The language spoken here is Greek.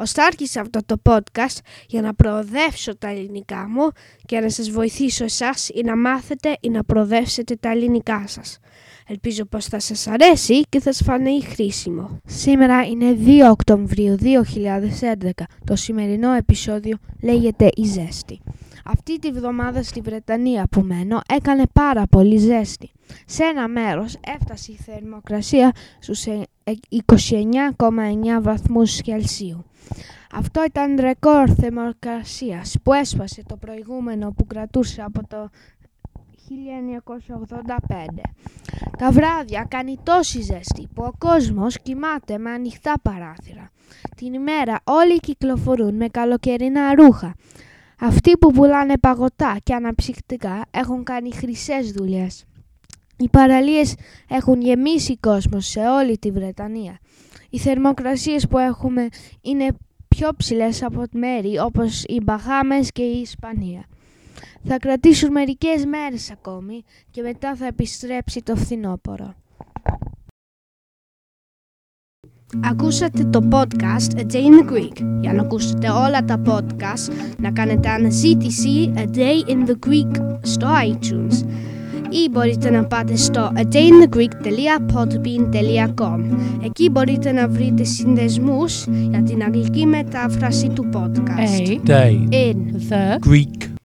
Ωστά άρχισα αυτό το podcast για να προοδεύσω τα ελληνικά μου και να σας βοηθήσω εσάς ή να μάθετε ή να προοδεύσετε τα ελληνικά σας. Ελπίζω πως θα σας αρέσει και θα σας φανεί χρήσιμο. Σήμερα είναι 2 Οκτωβρίου 2011. Το σημερινό επεισόδιο λέγεται «Η Ζέστη». Αυτή τη βδομάδα στη Βρετανία που μένω έκανε πάρα πολύ ζέστη. Σε ένα μέρος έφτασε η θερμοκρασία στους 29,9 βαθμούς Κελσίου. Αυτό ήταν ρεκόρ θερμοκρασίας που έσπασε το προηγούμενο που κρατούσε από το 1985. Τα βράδια κάνει τόση ζέστη που ο κόσμος κοιμάται με ανοιχτά παράθυρα. Την ημέρα όλοι κυκλοφορούν με καλοκαιρινά ρούχα. Αυτοί που πουλάνε παγωτά και αναψυκτικά έχουν κάνει χρυσές δουλειές. Οι παραλίες έχουν γεμίσει κόσμος σε όλη τη Βρετανία. Οι θερμοκρασίες που έχουμε είναι πιο ψηλές από μέρη όπως οι Μπαχάμες και η Ισπανία. Θα κρατήσουν μερικές μέρες ακόμη και μετά θα επιστρέψει το φθινόπωρο. Ακούσατε το podcast A Day in the Greek. Για να ακούσετε όλα τα podcast, να κάνετε αναζήτηση A Day in the Greek στο iTunes ή μπορείτε να πάτε στο adayinthegreek.podbean.com Εκεί μπορείτε να βρείτε συνδεσμούς για την αγγλική μετάφραση του podcast. A Day. In the Greek